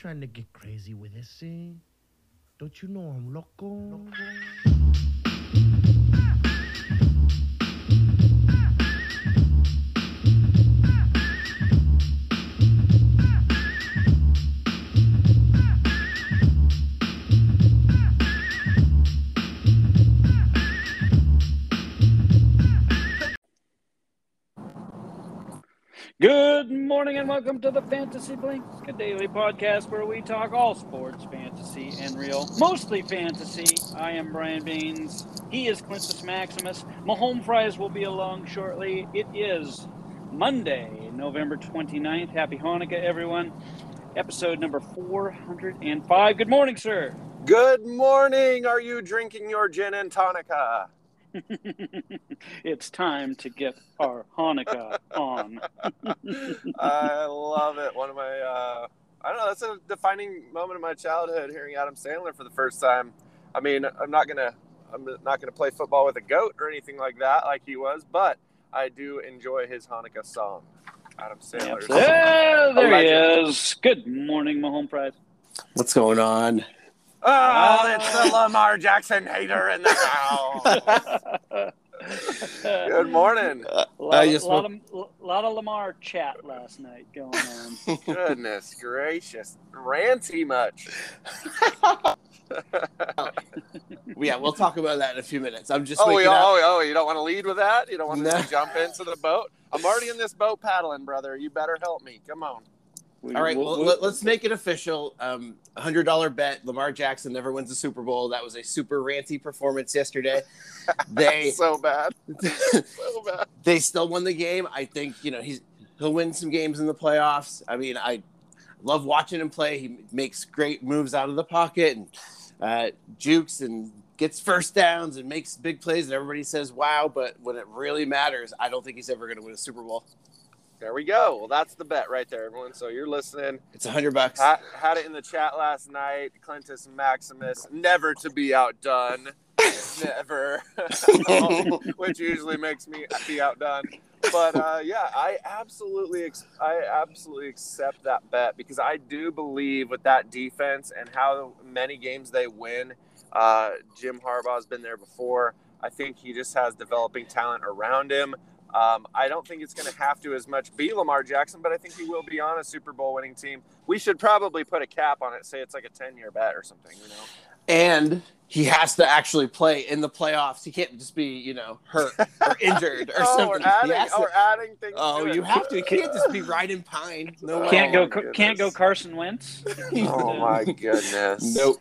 trying to get crazy with this, eh? Don't you know I'm loco? Good morning and welcome to the Fantasy Blinks, a daily podcast where we talk all sports, fantasy, and real, mostly fantasy. I am Brian Baines. He is Clintus Maximus. Mahome Fries will be along shortly. It is Monday, November 29th. Happy Hanukkah, everyone. Episode number 405. Good morning, sir. Good morning. Are you drinking your gin and tonica? it's time to get our Hanukkah on. I love it. One of my, uh, I don't know, that's a defining moment of my childhood hearing Adam Sandler for the first time. I mean, I'm not gonna, I'm not gonna play football with a goat or anything like that, like he was, but I do enjoy his Hanukkah song. Adam Sandler. Yeah, there he is. Good morning, Mahome Price. What's going on? Oh, it's the Lamar Jackson hater in the house. Good morning. A lot, uh, lot, of, lot of Lamar chat last night going on. Goodness gracious. Ranty much. yeah, we'll talk about that in a few minutes. I'm just. Oh, we, oh, oh, you don't want to lead with that? You don't want to jump into the boat? I'm already in this boat paddling, brother. You better help me. Come on. We, All right, well, we'll, let, us make it official. Um, hundred dollar bet: Lamar Jackson never wins the Super Bowl. That was a super ranty performance yesterday. They so bad, so bad. They still won the game. I think you know he's he'll win some games in the playoffs. I mean, I love watching him play. He makes great moves out of the pocket and uh, jukes and gets first downs and makes big plays. And everybody says wow, but when it really matters, I don't think he's ever going to win a Super Bowl. There we go. Well, that's the bet right there, everyone. So you're listening. It's a hundred bucks. Had, had it in the chat last night. Clintus Maximus, never to be outdone. never, which usually makes me be outdone. But uh, yeah, I absolutely, I absolutely accept that bet because I do believe with that defense and how many games they win. Uh, Jim Harbaugh's been there before. I think he just has developing talent around him. Um, I don't think it's going to have to as much be Lamar Jackson, but I think he will be on a Super Bowl winning team. We should probably put a cap on it, say it's like a 10 year bet or something, you know? And he has to actually play in the playoffs. He can't just be, you know, hurt or injured or oh, something. We're adding, oh, we're adding things. Oh, you have to. You can't just be riding pine. No can't way. go. Can't go Carson Wentz. oh my goodness. Nope.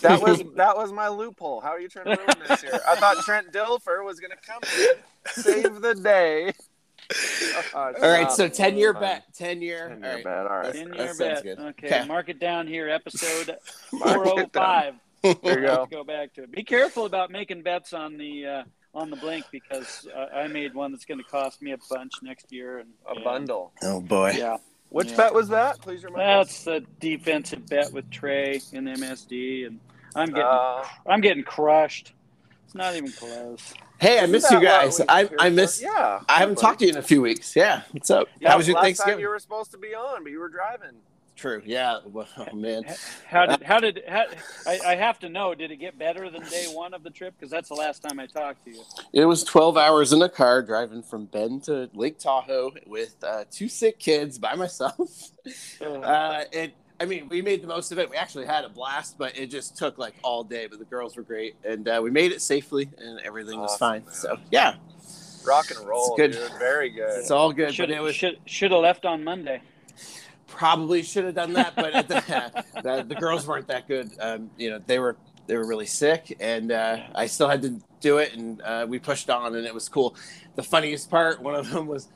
That was that was my loophole. How are you trying to ruin this here? I thought Trent Dilfer was going to come in, save the day. Oh, all right, so ten year bet, ten year, 10 year all right. bet. All right, ten year bet. Good. Okay, mark it down here. Episode four hundred five. There you go. Let's go back to it. Be careful about making bets on the uh, on the blink because uh, I made one that's going to cost me a bunch next year and a bundle. Oh boy. Yeah. Which yeah. bet was that? Please remind That's the defensive bet with Trey in MSD, and I'm getting uh, I'm getting crushed. It's not even close. Hey, I miss you guys. I I miss. Yeah, I haven't talked to you in a few weeks. Yeah, what's up? Yeah, How was your last Thanksgiving? Time you were supposed to be on, but you were driving. True. Yeah. Well, oh man. How did how did how, I, I have to know? Did it get better than day one of the trip? Because that's the last time I talked to you. It was twelve hours in a car driving from Bend to Lake Tahoe with uh, two sick kids by myself. uh, it. I mean, we made the most of it. We actually had a blast, but it just took like all day. But the girls were great, and uh, we made it safely, and everything was fine. Man. So yeah, rock and roll, good. Dude. Very good. It's all good. Should but it was should should have left on Monday probably should have done that, but the, the, the, girls weren't that good. Um, you know, they were they were really sick, and uh, I still had to do it, and uh, we pushed on, and it was cool. The funniest part, one of them was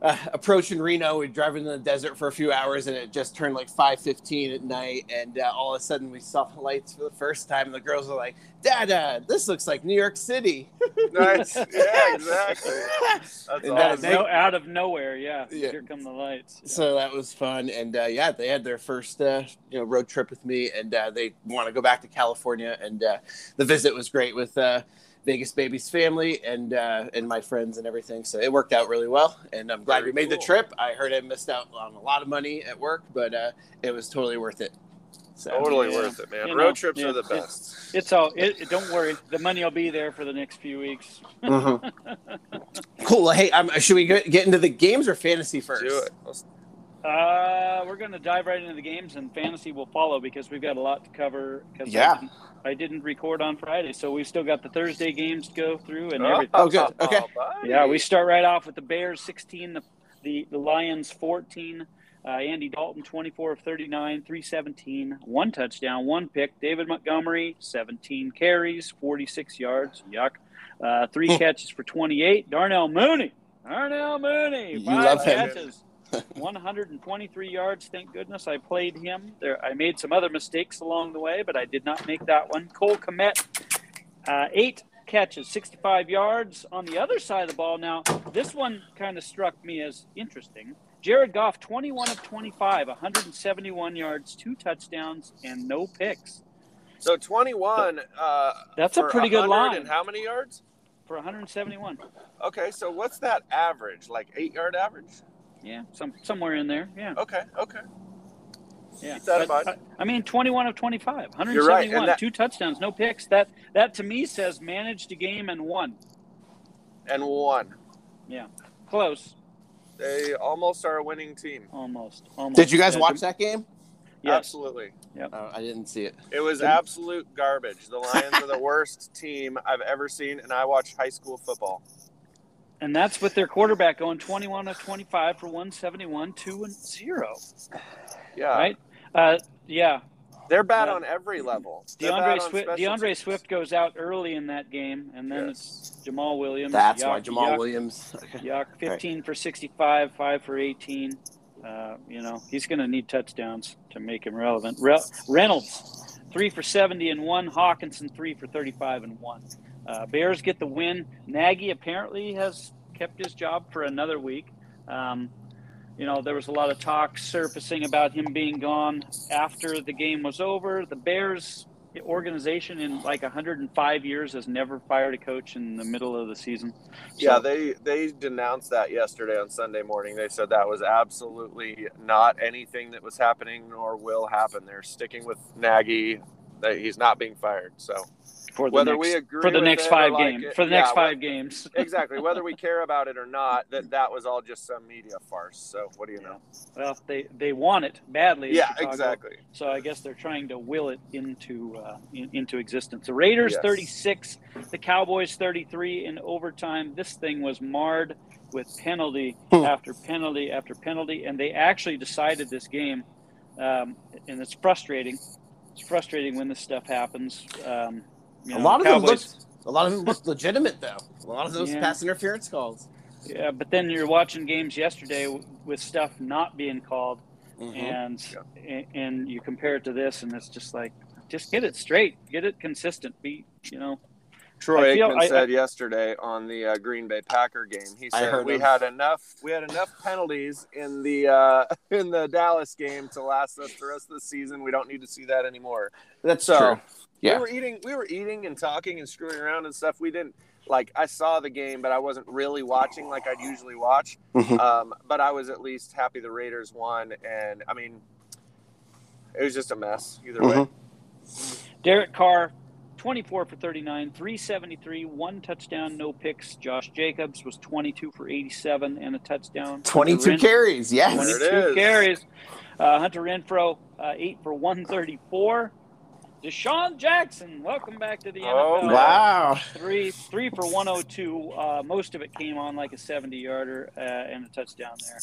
uh, approaching Reno. We driving in the desert for a few hours, and it just turned like five fifteen at night, and uh, all of a sudden we saw the lights for the first time, and the girls were like, "Dada, this looks like New York City." nice, yeah, exactly. That's awesome. no, out of nowhere, yeah. yeah. Here come the lights. Yeah. So that was fun, and uh, yeah, they had their first uh, you know road trip with me, and uh, they want to go back to California, and uh, the visit was great with Vegas baby's family and uh, and my friends and everything. So it worked out really well, and I'm glad Very we made the trip. I heard I missed out on a lot of money at work, but uh, it was totally worth it. So Totally Yeah. worth it, man. You Road know, trips yeah, are the yeah. best. It's all. It, it- don't worry, the money will be there for the next few weeks. Mhm. cool. Well, hey, um, should we get, get into the games or fantasy first? Do it. Let's- Uh, we're going to dive right into the games, and fantasy will follow because we've got a lot to cover. Because Yeah. I didn't, I didn't record on Friday, so we've still got the Thursday games to go through and Oh, everything. Oh, good. Okay. buddy. Yeah, we start right off with the Bears 16, the the, the Lions 14. Uh, Andy Dalton 24 of 39, 317, one touchdown, one pick. David Montgomery 17 carries, 46 yards. Yuck. Uh, three Hmm. catches for 28. Darnell Mooney. Darnell Mooney. You Five love him. Catches. 123 yards. Thank goodness I played him. There, I made some other mistakes along the way, but I did not make that one. Cole Kmet, uh, eight catches, 65 yards. On the other side of the ball, now this one kind of struck me as interesting. Jared Goff, 21 of 25, 171 yards, two touchdowns, and no picks So 21. Uh, That's a pretty good line. And how many yards? for 171. Okay, so what's that average? Like eight yard average? Yeah, some somewhere in there. Yeah, Okay, okay. yeah. Keep that in But, mind. I, I mean, 21 of 25, 171, You're right, that- two touchdowns, no picks. That that to me says managed a game and won. And won. Yeah. Close, They almost are a winning team. almost. almost. Did you guys Uh, watch that game? Yes. Absolutely. Uh, I didn't see it. It was Didn't- absolute garbage. The Lions are the worst team I've ever seen, and I watched high school football. And that's with their quarterback going 21 of 25 for 171, 2 and 0. Yeah. Right? Uh, yeah. They're bad Yeah. on every level. They're D'Andre on Swift, D'Andre. Swift goes out early in that game, and then Yes. it's Jamaal Williams. That's Yuck, why Jamal yuck, Williams. Okay. Yuck, 15 for 65, 5 for 18. Uh, you know, he's going to need touchdowns to make him relevant. Re- Reynolds, 3 for 70 and 1. Hockenson, 3 for 35 and 1. Uh, Bears get the win. Nagy apparently has kept his job for another week. Um, you know, there was a lot of talk surfacing about him being gone after the game was over. The Bears organization in like 105 years has never fired a coach in the middle of the season. Yeah, they they denounced that yesterday on Sunday morning. They said that was absolutely not anything that was happening nor will happen. They're sticking with Nagy. He's not being fired. So for the whether next, we agree for the next five like games for the next yeah, five games. exactly whether we care about it or not, that that was all just some media farce. So what do you know? well, they they want it badly. Yeah, Chicago, exactly. So I guess they're trying to will it into uh, in, into existence. The Raiders Yes. 36, the Cowboys 33 in overtime. This thing was marred with penalty Hmm. after penalty after penalty, and they actually decided this game. Um, and it's frustrating. It's frustrating when this stuff happens. Um, you A lot of them Cowboys- looked. A lot of them looked legitimate though. A lot of those Yeah. pass interference calls. Yeah, but then you're watching games yesterday w- with stuff not being called, Mhm. and and- and you compare it to this, and it's just like, just get it straight, get it consistent. Be you know, Troy feel- Aikman I- said yesterday on the uh, Green Bay Packer game. He said we him. had enough. We had enough penalties in the uh, in the Dallas game to last us the rest of the season. We don't need to see that anymore. That's So true. Yeah. we were eating, we were eating and talking and screwing around and stuff. We didn't like. I saw the game, but I wasn't really watching like I'd usually watch. Mhm. Um, but I was at least happy the Raiders won, and I mean, it was just a mess either way. Mhm. Derek Carr, 24 for 39, 373, one touchdown, no picks. Josh Jacobs was 22 for 87 and a touchdown. Twenty-two Ren- carries. Yes. There it 22 carries. Uh, Hunter Renfrow, uh, 8 for 134. DeSean Jackson, welcome back to the NFL. Oh, Wow. Three, three for 102. Uh, most of it came on like a 70 yarder uh, and a touchdown there.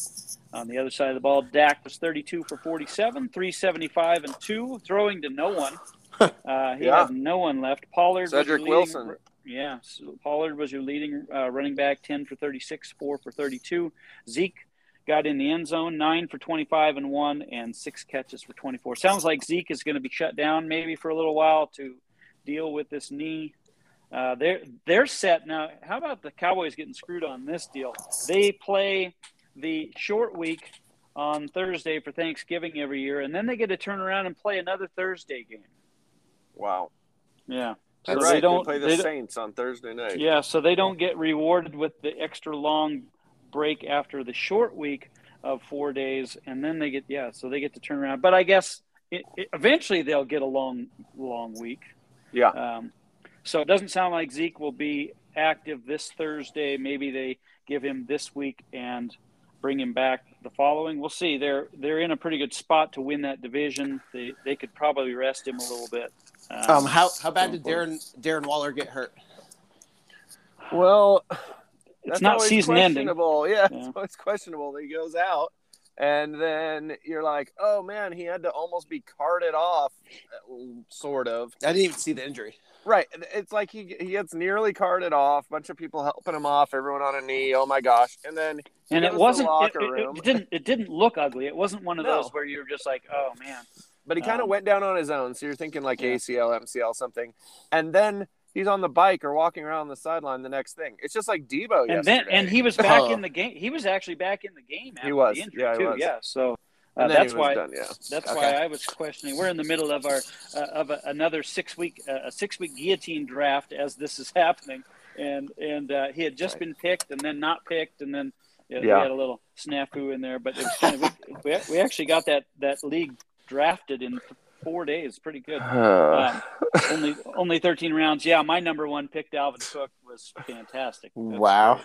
On the other side of the ball, Dak was 32 for 47, 375 and two, throwing to no one. Uh, he Yeah. had no one left. Pollard, was Cedric leading- Wilson. Yeah, so Pollard was your leading uh, running back, 10 for 36, 4 for 32. Zeke got in the end zone, 9 for 25 and 1, and 6 catches for 24. Sounds like Zeke is going to be shut down maybe for a little while to deal with this knee. Uh, they're they're set now. How about the Cowboys getting screwed on this deal? They play the short week on Thursday for Thanksgiving every year, and then they get to turn around and play another Thursday game. Wow. Yeah, So That's they don't- we play the they Saints on Thursday night. Yeah, so they don't get rewarded with the extra long break after the short week of four days, and then they get yeah, so they get to turn around. But I guess it, it, eventually they'll get a long long week. Yeah. Um, so it doesn't sound like Zeke will be active this Thursday. Maybe they give him this week and bring him back the following. We'll see. They're they're in a pretty good spot to win that division. They they could probably rest him a little bit. Um, how how bad did Darren Darren Waller get hurt? Well, It's that's not season ending. questionable. Yeah, Yeah. it's always questionable that he goes out, and then you're like, oh man, he had to almost be carted off, sort of. I didn't even see the injury. Right. It's like he he gets nearly carted off. bunch of people helping him off. Everyone on a knee. Oh my gosh! And then and it wasn't it, locker it- room. it didn't it didn't look ugly it wasn't one of No. those where you're just like oh man But he kind of Um, went down on his own. So you're thinking like Yeah. ACL, MCL, something. And then he's on the bike or walking around the sideline the next thing. It's just like Deebo and then and he was back Oh. in the game he was actually back in the game after He was. the injury Yeah, too was. yeah so uh, that's why done, yeah. that's Okay. why I was questioning we're in the middle of our uh, of a, another six week uh, a six week guillotine draft as this is happening and and uh, he had just Right. been picked and then not picked and then yeah, we had a little snafu in there but kind of we, we actually got that that league drafted in four days pretty good Um, only only 13 rounds. Yeah, my number one pick, Dalvin Cook, was fantastic. That's- Wow.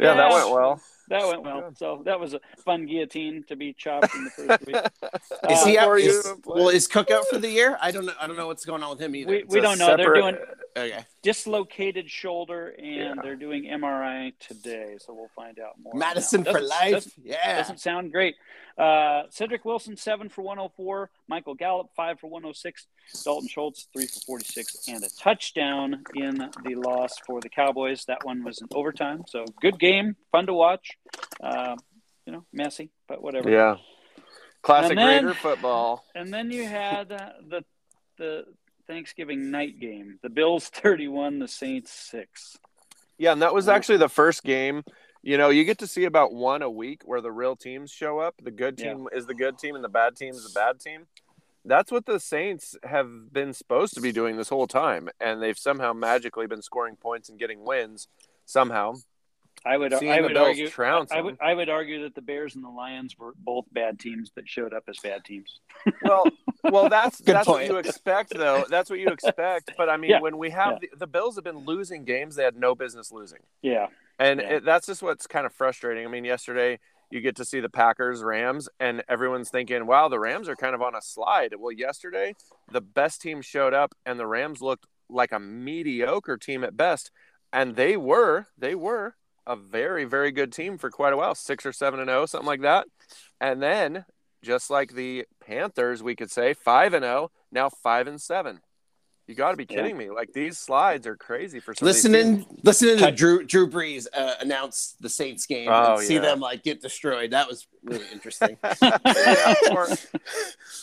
yeah, that went well. That went well. So that was a fun guillotine to be chopped in the first week. Is Uh, he out? before you Is, well, is Cook out for the year? I don't know. I don't know what's going on with him either. We, we don't know. They're doing okay. dislocated shoulder and Yeah. they're doing MRI today. So we'll find out more. Mattison for life. Doesn't, Yeah. doesn't sound great. Uh, Cedric Wilson, seven for 104. Michael Gallup, five for 106. Dalton Schultz, three for 46, and a touchdown in the loss for the Cowboys. That one was in overtime. So good game, fun to watch. Uh, you know, messy, but whatever. Yeah. Classic And then- Raider football. And then you had uh, the the Thanksgiving night game. The Bills 31, the Saints 6. Yeah, and that was actually the first game. You know, you get to see about one a week where the real teams show up. The good Yeah. team is the good team, and the bad team is the bad team. That's what the Saints have been supposed to be doing this whole time, and they've somehow magically been scoring points and getting wins somehow. I would Seeing I would argue I would I would argue that the Bears and the Lions were both bad teams that showed up as bad teams. Well, well, that's that's what you expect, though. That's what you expect. But I mean, Yeah. when we have Yeah. the, the Bills have been losing games they had no business losing. Yeah. And Yeah. it, that's just what's kind of frustrating. I mean, yesterday you get to see the Packers Rams, and everyone's thinking, wow, the Rams are kind of on a slide. Well, yesterday, the best team showed up, and the Rams looked like a mediocre team at best. And they were, they were a very, very good team for quite a while six or seven and oh, something like that. And then, just like the Panthers, we could say five and oh, now five and seven. You got to be Yeah. kidding me! Like these slides are crazy for some of these teams. Listening, listening to Drew Drew Brees uh, announce the Saints game Oh, and see yeah. them like get destroyed. That was really interesting. Yeah, or-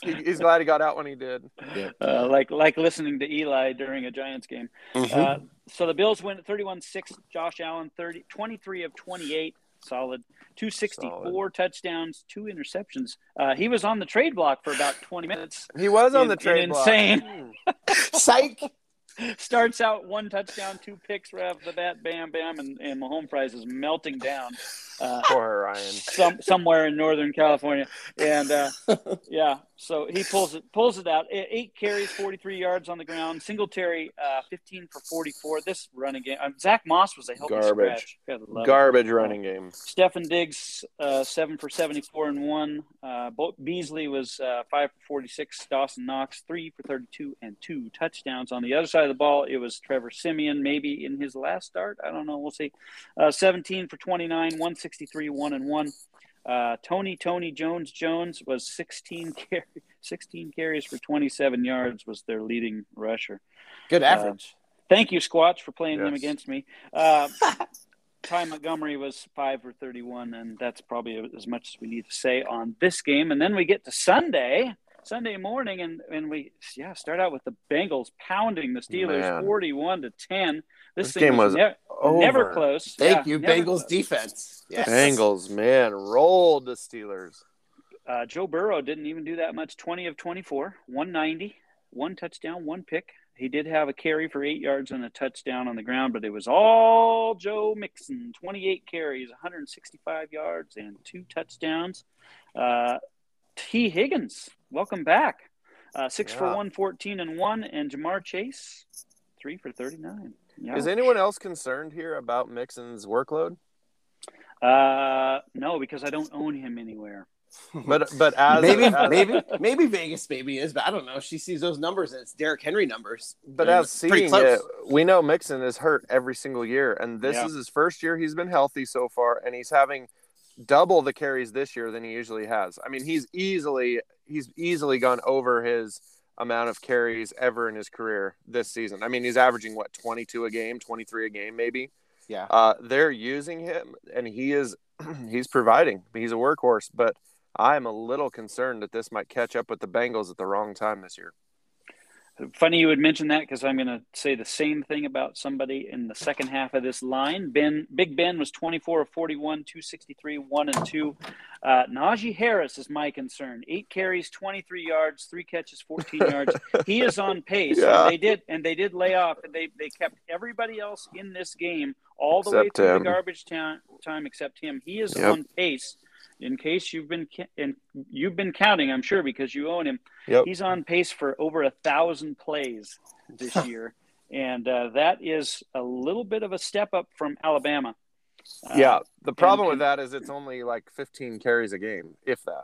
he, he's glad he got out when he did. Uh, like like listening to Eli during a Giants game. Mhm. Uh, so the Bills win 31-6. Josh Allen 30, 23 of 28, solid. 264 Solid. touchdowns, two interceptions. Uh, he was on the trade block for about 20 minutes. He was on In- the trade block. insane. Hmm. Psych. Starts out one touchdown, two picks right off the bat, bam, bam, and, and Mahomes Price is melting down uh, Poor Ryan. some, somewhere in Northern California. And uh, yeah, so he pulls it pulls it out. Eight carries, 43 yards on the ground. Singletary, uh, 15 for 44. This running game. Um, Zach Moss was a healthy Garbage. scratch. Gotta it. Garbage running game. Stefon Diggs, uh, seven for 74 and one. Uh, Beasley was uh, five for 46. Dawson Knox, three for 32 and two touchdowns. On the other side the ball, it was Trevor Siemian, maybe in his last start. I don't know. We'll see. Uh, 17 for 29, 163, one and one. Uh, Tony Tony Jones Jones was 16 carry, 16 carries for 27 yards was their leading rusher. Good average. Thank you, Squatch, for playing him Yes. against me. Uh, Ty Montgomery was five for 31, and that's probably as much as we need to say on this game. And then we get to Sunday, Sunday morning, and, and we yeah start out with the Bengals pounding the Steelers Man. 41 to 10. This, This game was ne- Over. never close. Thank Yeah, you, Bengals close. defense. Yes. Bengals, man, rolled the Steelers. Uh, Joe Burrow didn't even do that much 20 of 24, 190, one touchdown, one pick. he did have a carry for eight yards and a touchdown on the ground, but it was all Joe Mixon. 28 carries, 165 yards, and two touchdowns. Uh, T. Higgins, welcome back. Uh, six for Yeah. 114 and one, and Ja'Marr Chase, three for 39. Yeah. Is anyone else concerned here about Mixon's workload? Uh, no, because I don't own him anywhere. But but as maybe, as- maybe, maybe Vegas maybe is, but I don't know. She sees those numbers and it's Derrick Henry numbers. But And as seeing it, we know Mixon is hurt every single year, and this Yeah. is his first year he's been healthy so far, and he's having double the carries this year than he usually has. I mean, he's easily he's easily gone over his amount of carries ever in his career this season. I mean, he's averaging what 22 a game, 23 a game maybe. Yeah. Uh, they're using him, and he is he's providing. He's a workhorse, but I'm a little concerned that this might catch up with the Bengals at the wrong time this year. Funny you would mention that because I'm going to say the same thing about somebody in the second half of this line. Ben, Big Ben was 24 of 41, 263, one and two. Uh, Najee Harris is my concern. Eight carries, 23 yards, three catches, 14 yards. He is on pace. Yeah. And they did, and they did lay off. and They they kept everybody else in this game all the way Except through him. the garbage time, time except him. He is Yep. on pace. In case you've been ca- and you've been counting, I'm sure because you own him. Yep. He's on pace for over a thousand plays this year, and uh, that is a little bit of a step up from Alabama. Uh, yeah, the problem and- with that is it's only like 15 carries a game, if that.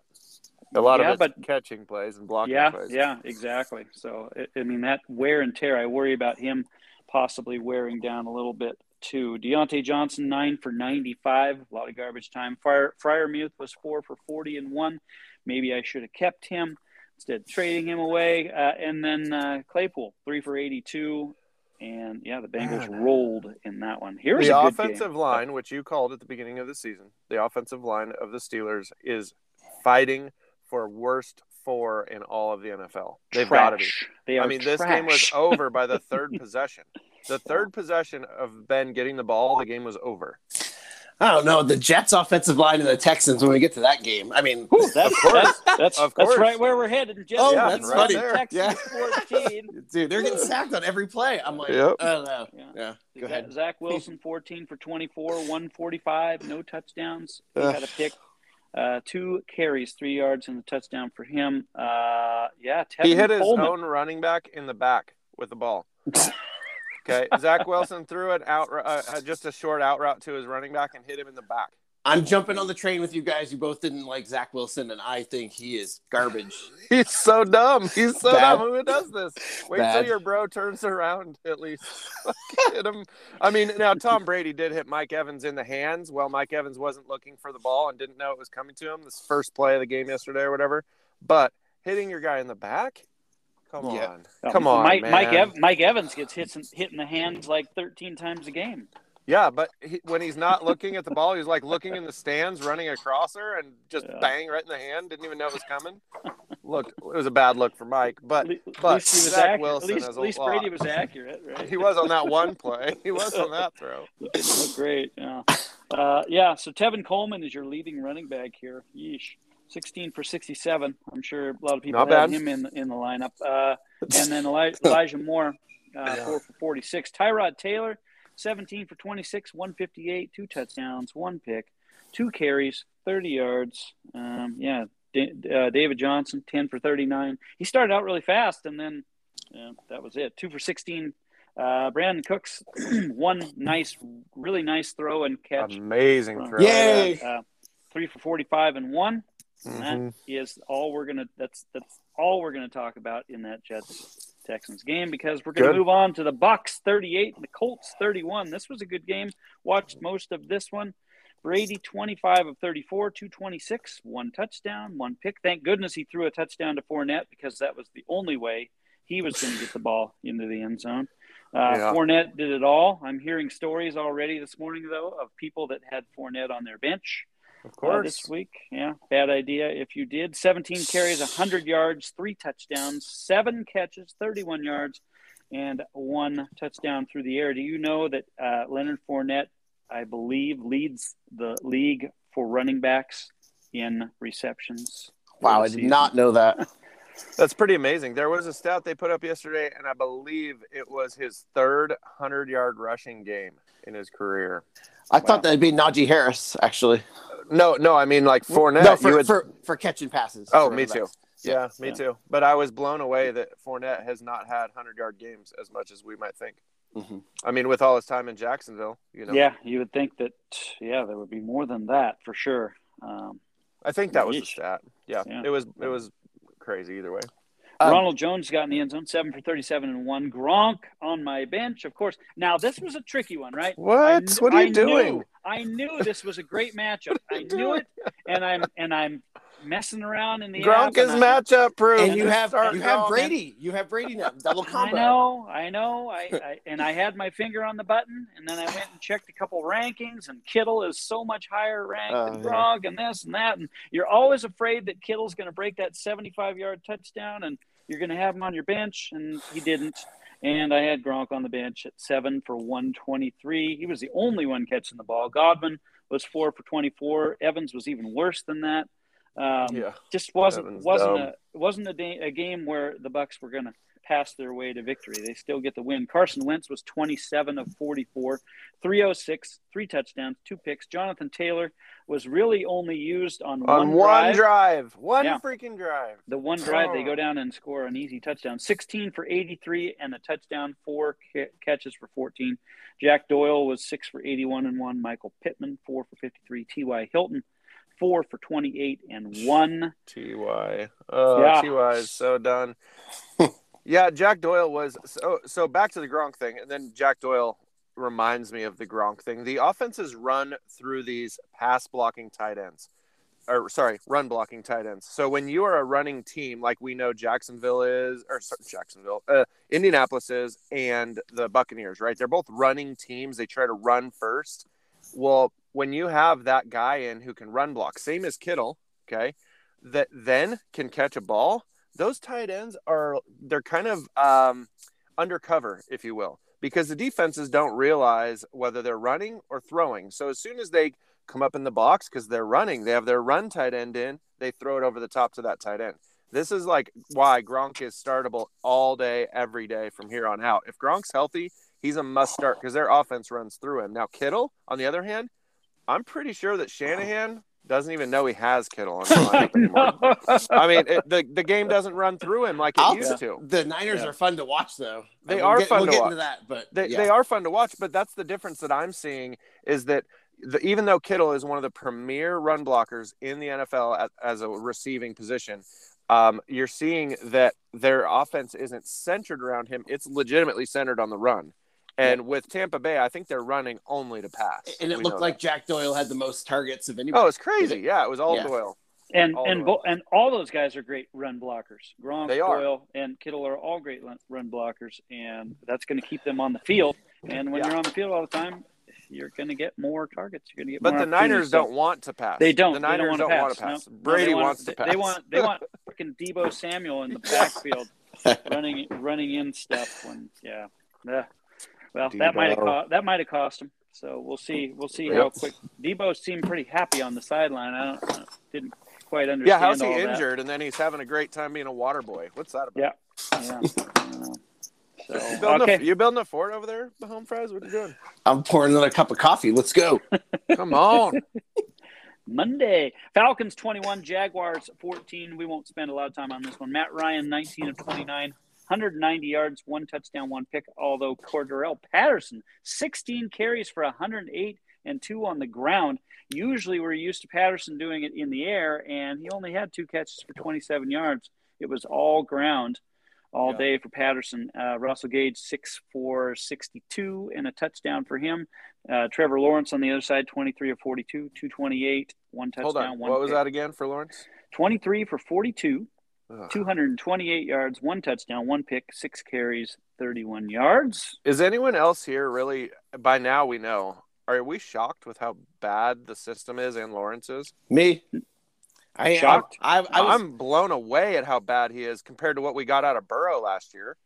A lot Yeah, of it's but- catching plays and blocking yeah, plays. yeah, exactly. So I mean that wear and tear. I worry about him possibly wearing down a little bit too. Diontae Johnson nine for ninety-five, a lot of garbage time. Fryer Freiermuth was four for forty and one. Maybe I should have kept him instead of trading him away. Uh, and then uh, Claypool three for eighty-two. And yeah, the Bengals Man. rolled in that one. Here's the offensive game. line, which you called at the beginning of the season, the offensive line of the Steelers is fighting for worst four in all of the NFL. They've got to be. They are I mean, this game was over by the third possession. The third possession of Ben getting the ball, the game was over. I don't know the Jets' offensive line and the Texans when we get to that game. I mean, Whew, that's, Of course. That's, that's, Of that's right where we're headed. Jets Oh, Yeah, that's right funny. there. Texans Yeah. 14. dude, they're getting sacked on every play. I'm like, Yep. I don't know. Yeah. Yeah, go ahead. Zach Wilson, 14 for 24, 145, no touchdowns. He Ugh. had a pick, uh, two carries, three yards, and a touchdown for him. Uh, yeah, Tevin He hit his own running back in the back with the ball. Okay, Zach Wilson threw an out, uh, just a short out route to his running back and hit him in the back. I'm jumping on the train with you guys. You both didn't like Zach Wilson, and I think he is garbage. He's so dumb. He's so Bad. dumb. Who does this? Wait Bad. till your bro turns around at least. hit him. I mean, now Tom Brady did hit Mike Evans in the hands. Well, Mike Evans wasn't looking for the ball and didn't know it was coming to him. This first play of the game yesterday or whatever. But hitting your guy in the back, come Yeah. on, Oh, come on, Mike, man. Mike, Ev- Mike Evans gets hit in, hit in the hands like 13 times a game. Yeah, but he, when he's not looking at the ball, he's like looking in the stands, running across her, and just Yeah. bang right in the hand. Didn't even know it was coming. Look, it was a bad look for Mike, but At le- but least he was Zach accurate. Wilson at least, is at least lot. Brady was accurate, right? he was on that one play. He was on that throw. He great. Yeah. Uh, yeah. So Tevin Coleman is your leading running back here. Yeesh. 16 for 67. I'm sure a lot of people Not had bad. him in in the lineup. Uh, and then Eli- Elijah Moore, uh, four for 46. Tyrod Taylor, 17 for 26, 158, two touchdowns, one pick, two carries, 30 yards. Um, yeah. Da- uh, David Johnson, 10 for 39. He started out really fast, and then yeah, that was it. Two for 16. Uh, Brandin Cooks, one nice, really nice throw and catch. Amazing throw. Yay! Uh, three for 45 and one. Mhm. that is all we're gonna. That's that's all we're gonna talk about in that Jets Texans game because we're gonna Good. move on to the Bucs 38 and the Colts 31. This was a good game. Watched most of this one. Brady 25 of 34, 226, one touchdown, one pick. Thank goodness he threw a touchdown to Fournette because that was the only way he was going to get the ball into the end zone. Uh, Yeah. Fournette did it all. I'm hearing stories already this morning, though, of people that had Fournette on their bench Of uh, course. this week. Yeah, bad idea if you did. 17 carries, 100 yards, three touchdowns, seven catches, 31 yards, and one touchdown through the air. Do you know that uh, Leonard Fournette, I believe, leads the league for running backs in receptions? Wow, I did season? not know that. That's pretty amazing. There was a stat they put up yesterday, and I believe it was his third 100 yard rushing game in his career. I thought that'd be Najee Harris, actually. No, no, I mean like Fournette. no, for, you would, for, for catching passes. Oh, me too. backs. yeah, me too. But I was blown away that Fournette has not had 100 yard games as much as we might think. Mhm. I mean, with all his time in Jacksonville, you know. Yeah, you would think that. Yeah, there would be more than that for sure. Um, I think that was the stat. Yeah, Yeah. it was. It was crazy either way. Um, Ronald Jones got in the end zone, seven for thirty-seven and one. Gronk on my bench, of course. Now this was a tricky one, right? What? Kn- what are you I doing? Knew, I knew this was a great matchup. I knew it, and I'm and I'm messing around in the app, Gronk is matchup proof. And you have you have Gronk. Brady. You have Brady now. Double combo. I know, I know, I, I and I had my finger on the button, and then I went and checked a couple rankings, and Kittle is so much higher ranked Oh, than yeah. Gronk, and this and that, and you're always afraid that Kittle's going to break that 75 yard touchdown, and you're going to have him on your bench, and he didn't. And I had Gronk on the bench at seven for 123. He was the only one catching the ball. Godwin was four for 24. Evans was even worse than that. Um, Yeah. just wasn't Evans wasn't dumb. a wasn't a, da- a game where the Bucs were going to pass their way to victory. They still get the win. Carson Wentz was 27 of 44, 306, three touchdowns, two picks. Jonathan Taylor was really only used on, on one, one drive. drive. One Yeah. freaking drive. The one drive they Oh. go down and score an easy touchdown. 16 for 83 and a touchdown, four ca- catches for 14. Jack Doyle was 6 for 81 and 1. Michael Pittman 4 for 53. T.Y. Hilton 4 for 28 and 1. Ty. Oh, Yeah. Ty is so done. yeah, Jack Doyle was so so back to the Gronk thing, and then Jack Doyle reminds me of the Gronk thing. The offenses run through these pass blocking tight ends. Or sorry, run blocking tight ends. So when you are a running team like we know Jacksonville is or sorry, Jacksonville, uh, Indianapolis is and the Buccaneers, right? They're both running teams. They try to run first. Well, when you have that guy in who can run block, same as Kittle, okay, that then can catch a ball, those tight ends are they're kind of um, undercover, if you will, because the defenses don't realize whether they're running or throwing. So as soon as they come up in the box because they're running, they have their run tight end in, they throw it over the top to that tight end. This is like why Gronk is startable all day, every day from here on out. If Gronk's healthy, he's a must start because their offense runs through him. Now Kittle, on the other hand, I'm pretty sure that Shanahan doesn't even know he has Kittle on the lineup anymore. I mean, it, the the game doesn't run through him like it I'll- used to. The Niners Yeah. are fun to watch, though. They We'll are get- fun we'll to get watch. into that, but They, yeah. they are fun to watch, but that's the difference that I'm seeing is that the, even though Kittle is one of the premier run blockers in the NFL at, as a receiving position, um, you're seeing that their offense isn't centered around him. It's legitimately centered on the run. And with Tampa Bay, I think they're running only to pass. And it We looked like that. Jack Doyle had the most targets of anybody. oh, it's crazy. Yeah, it was all Yeah. Doyle. and All and the bo- and all those guys are great run blockers. Gronk, They are. Doyle, and Kittle are all great run- run blockers, and that's going to keep them on the field. And when Yeah. you're on the field all the time, you're going to get more targets. You're going to get. But more the. Niners don't want to pass. They don't. The They Niners don't don't want want to to pass. No, Brady they want, wants to pass. They want. They want freaking Deebo Samuel in the backfield, running running in stuff. When yeah, yeah. Well, that might have Deebo. cost. That might have cost him. So we'll see. We'll see Yep. how quick. Deebo seemed pretty happy on the sideline. I don't. I didn't quite understand. yeah, how's he all that. injured? And then he's having a great time being a water boy. What's that about? Yeah. Yeah. I. You building, okay. a, you building a fort over there, the home fries? What are you doing? I'm pouring another cup of coffee. Let's go. Come on. Monday. Falcons 21, Jaguars 14. We won't spend a lot of time on this one. Matt Ryan 19 of 29, 190 yards, one touchdown, one pick. Although Cordarrelle Patterson 16 carries for 108 and two on the ground. Usually we're used to Patterson doing it in the air, and he only had two catches for 27 yards. It was all ground all Yeah. day for Patterson. Uh, Russell Gage, 6 for 62 and a touchdown for him. Uh, Trevor Lawrence on the other side, 23 of 42, 228, one touchdown, Hold on. one What was that again for Lawrence? 23 for 42, Ugh. 228 yards, one touchdown, one pick, six carries, 31 yards. Is anyone else here really? By now we know. Are we shocked with how bad the system is and Lawrence is? Me. I Shocked? I, I, I was, I'm blown away at how bad he is compared to what we got out of Burrow last year.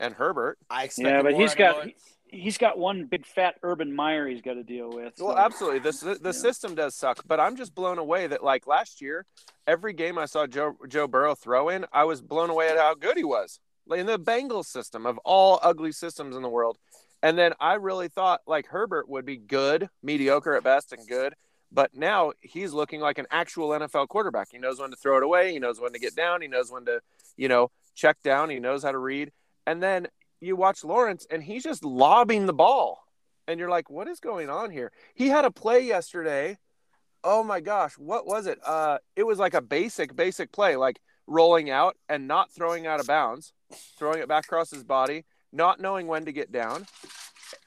and Herbert. I expect. Yeah, but more he's out got Lawrence. He's got one big fat Urban Meyer he's got to deal with. Well, so- absolutely. This the Yeah. system does suck, but I'm just blown away that like last year, every game I saw Joe Joe Burrow throw in, I was blown away at how good he was. Like in the Bengals system of all ugly systems in the world. And then I really thought like Herbert would be good, mediocre at best and good. But now he's looking like an actual NFL quarterback. He knows when to throw it away. He knows when to get down. He knows when to, you know, check down. He knows how to read. And then you watch Lawrence and he's just lobbing the ball. And you're like, what is going on here? He had a play yesterday. Oh my gosh, what was it? Uh it was like a basic, basic play, like rolling out and not throwing out of bounds, throwing it back across his body, not knowing when to get down.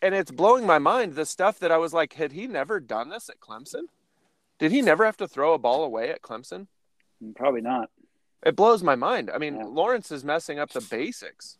And it's blowing my mind the stuff that I was like, had he never done this at Clemson? Did he never have to throw a ball away at Clemson? Probably not. It blows my mind. I mean, Yeah. Lawrence is messing up the basics.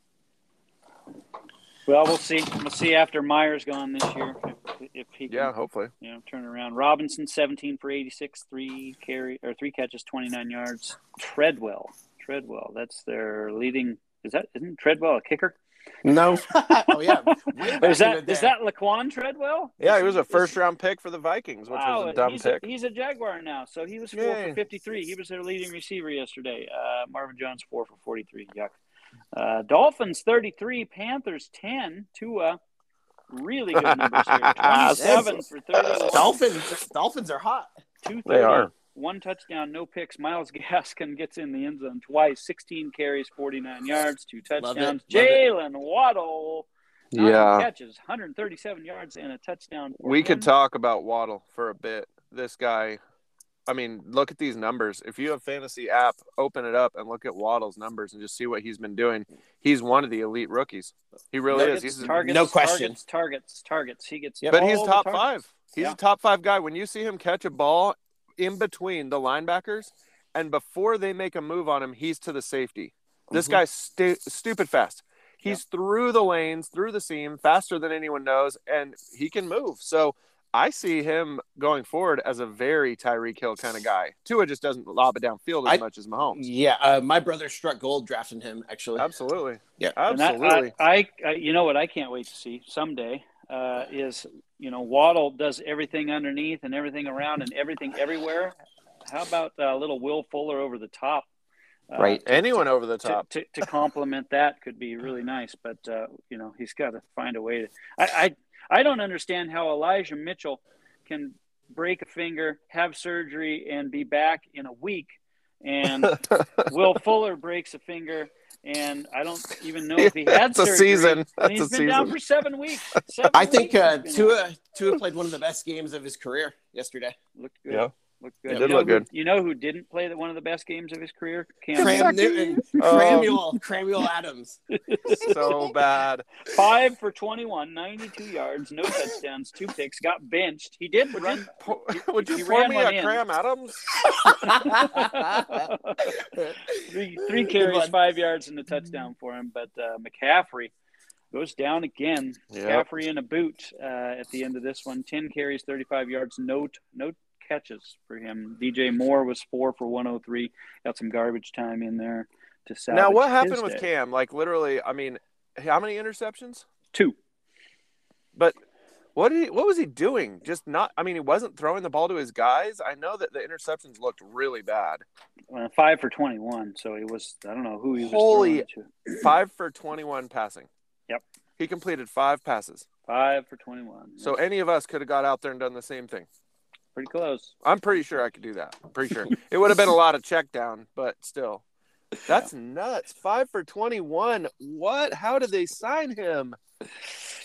Well, we'll see. We'll see after Meyer's gone this year if, if he can Yeah, hopefully. you know turn around. Robinson, seventeen for eighty-six, three carry or three catches, twenty-nine yards. Treadwell, Treadwell, that's their leading. Is that isn't Treadwell a kicker? No. oh yeah. Is that is that the is day. that Laquon Treadwell? Yeah, he was a first round pick for the Vikings, which Wow, was a dumb he's pick. A, he's a Jaguar now, so he was four Yay. for fifty-three. He was their leading receiver yesterday. Uh, Marvin Jones four for forty-three. Yuck. Uh, Dolphins thirty-three, Panthers ten. Tua, really good numbers here. Twenty-seven for thirty. Dolphins. Dolphins are hot. Two They are. One touchdown, no picks. Myles Gaskin gets in the end zone twice. Sixteen carries, forty-nine yards, two touchdowns. Jaylen Waddle. nine Yeah. catches, 137 yards and a touchdown. for We could talk about Waddle for a bit. This guy, I mean, look at these numbers. If you have fantasy app, open it up and look at Waddle's numbers and just see what he's been doing. He's one of the elite rookies. He really Targets, is. He's targets, No question. Targets, targets, targets. He gets. Yep. but he's top five. He's Yeah. a top five guy. When you see him catch a ball in between the linebackers and before they make a move on him, he's to the safety. This Mhm. guy's stu- stupid fast. He's through the lanes, through the seam, faster than anyone knows, and he can move. So I see him going forward as a very Tyreek Hill kind of guy. Tua just doesn't lob it downfield as I- much as Mahomes. Yeah. Uh, my brother struck gold drafting him. Actually. Absolutely. Yeah. And that- Absolutely. I, I, I, you know what? I can't wait to see someday. Uh, is you know Waddle does everything underneath and everything around and everything everywhere. How about uh, little Will Fuller over the top? Uh, Right. Anyone over the top. to, to complement that could be really nice. But uh, you know, he's got to find a way to. I, I I don't understand how Elijah Mitchell can break a finger, have surgery, and be back in a week, and Will Fuller breaks a finger. And I don't even know if he had That's a surgery. season. And That's he's a been down season. for seven weeks. Seven I think weeks uh, he's out. Tua Tua played one of the best games of his career yesterday. looked good. Yeah. Looked good. It you did know look who- good. You know who didn't play the, one of the best games of his career? Cam Cram Newton. Newton, Oh. Cramuel, Cramuel Adams. so bad. Five for 21, 92 yards, no touchdowns, two picks, got benched. He did Would run. you, pour, would you he pour me one a in. Cram Adams? three, three carries, five yards, and a touchdown for him. But uh, McCaffrey goes down again. Yep. McCaffrey in a boot uh, at the end of this one. 10 carries, 35 yards, no, no catches for him. DJ Moore was four for 103. Got some garbage time in there to salvage Now, what happened with day. Cam? Like, literally, I mean, how many interceptions? Two. But what did he, what was he doing? Just not. I mean, he wasn't throwing the ball to his guys. I know that the interceptions looked really bad. Uh, five for 21. So he was, I don't know who he was Holy- throwing to. Five for twenty-one passing. Yep. He completed five passes. Five for 21. So any of us could have got out there and done the same thing. Pretty close. I'm pretty sure I could do that. I'm pretty sure it would have been a lot of check down, but still, that's nuts. Five for twenty-one. What? How did they sign him?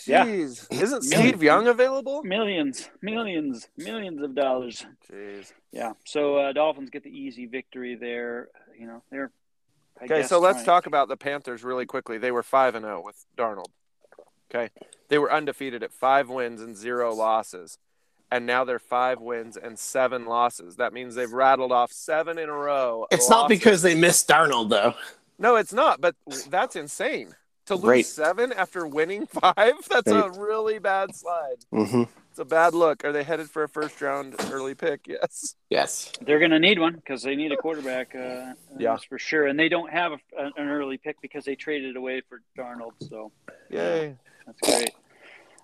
Yeah. Jeez. Isn't Million. Steve Young available? Millions, millions, millions of dollars. Jeez. Yeah. So uh, Dolphins get the easy victory there. You know, they're. I Okay, guess, so let's trying- talk about the Panthers really quickly. They were five and zero with Darnold. Okay, they were undefeated at five wins and zero losses, and now they're five wins and seven losses. That means they've rattled off seven in a row. It's not because they missed Darnold though. no, it's not. But that's insane. To lose Great. seven after winning five? That's a really bad slide. Mm-hmm. It's a bad look. Are they headed for a first round early pick? Yes. Yes. They're going to need one because they need a quarterback. Uh, Yeah. that's for sure. And they don't have a, an early pick because they traded away for Darnold. So Yay. that's great.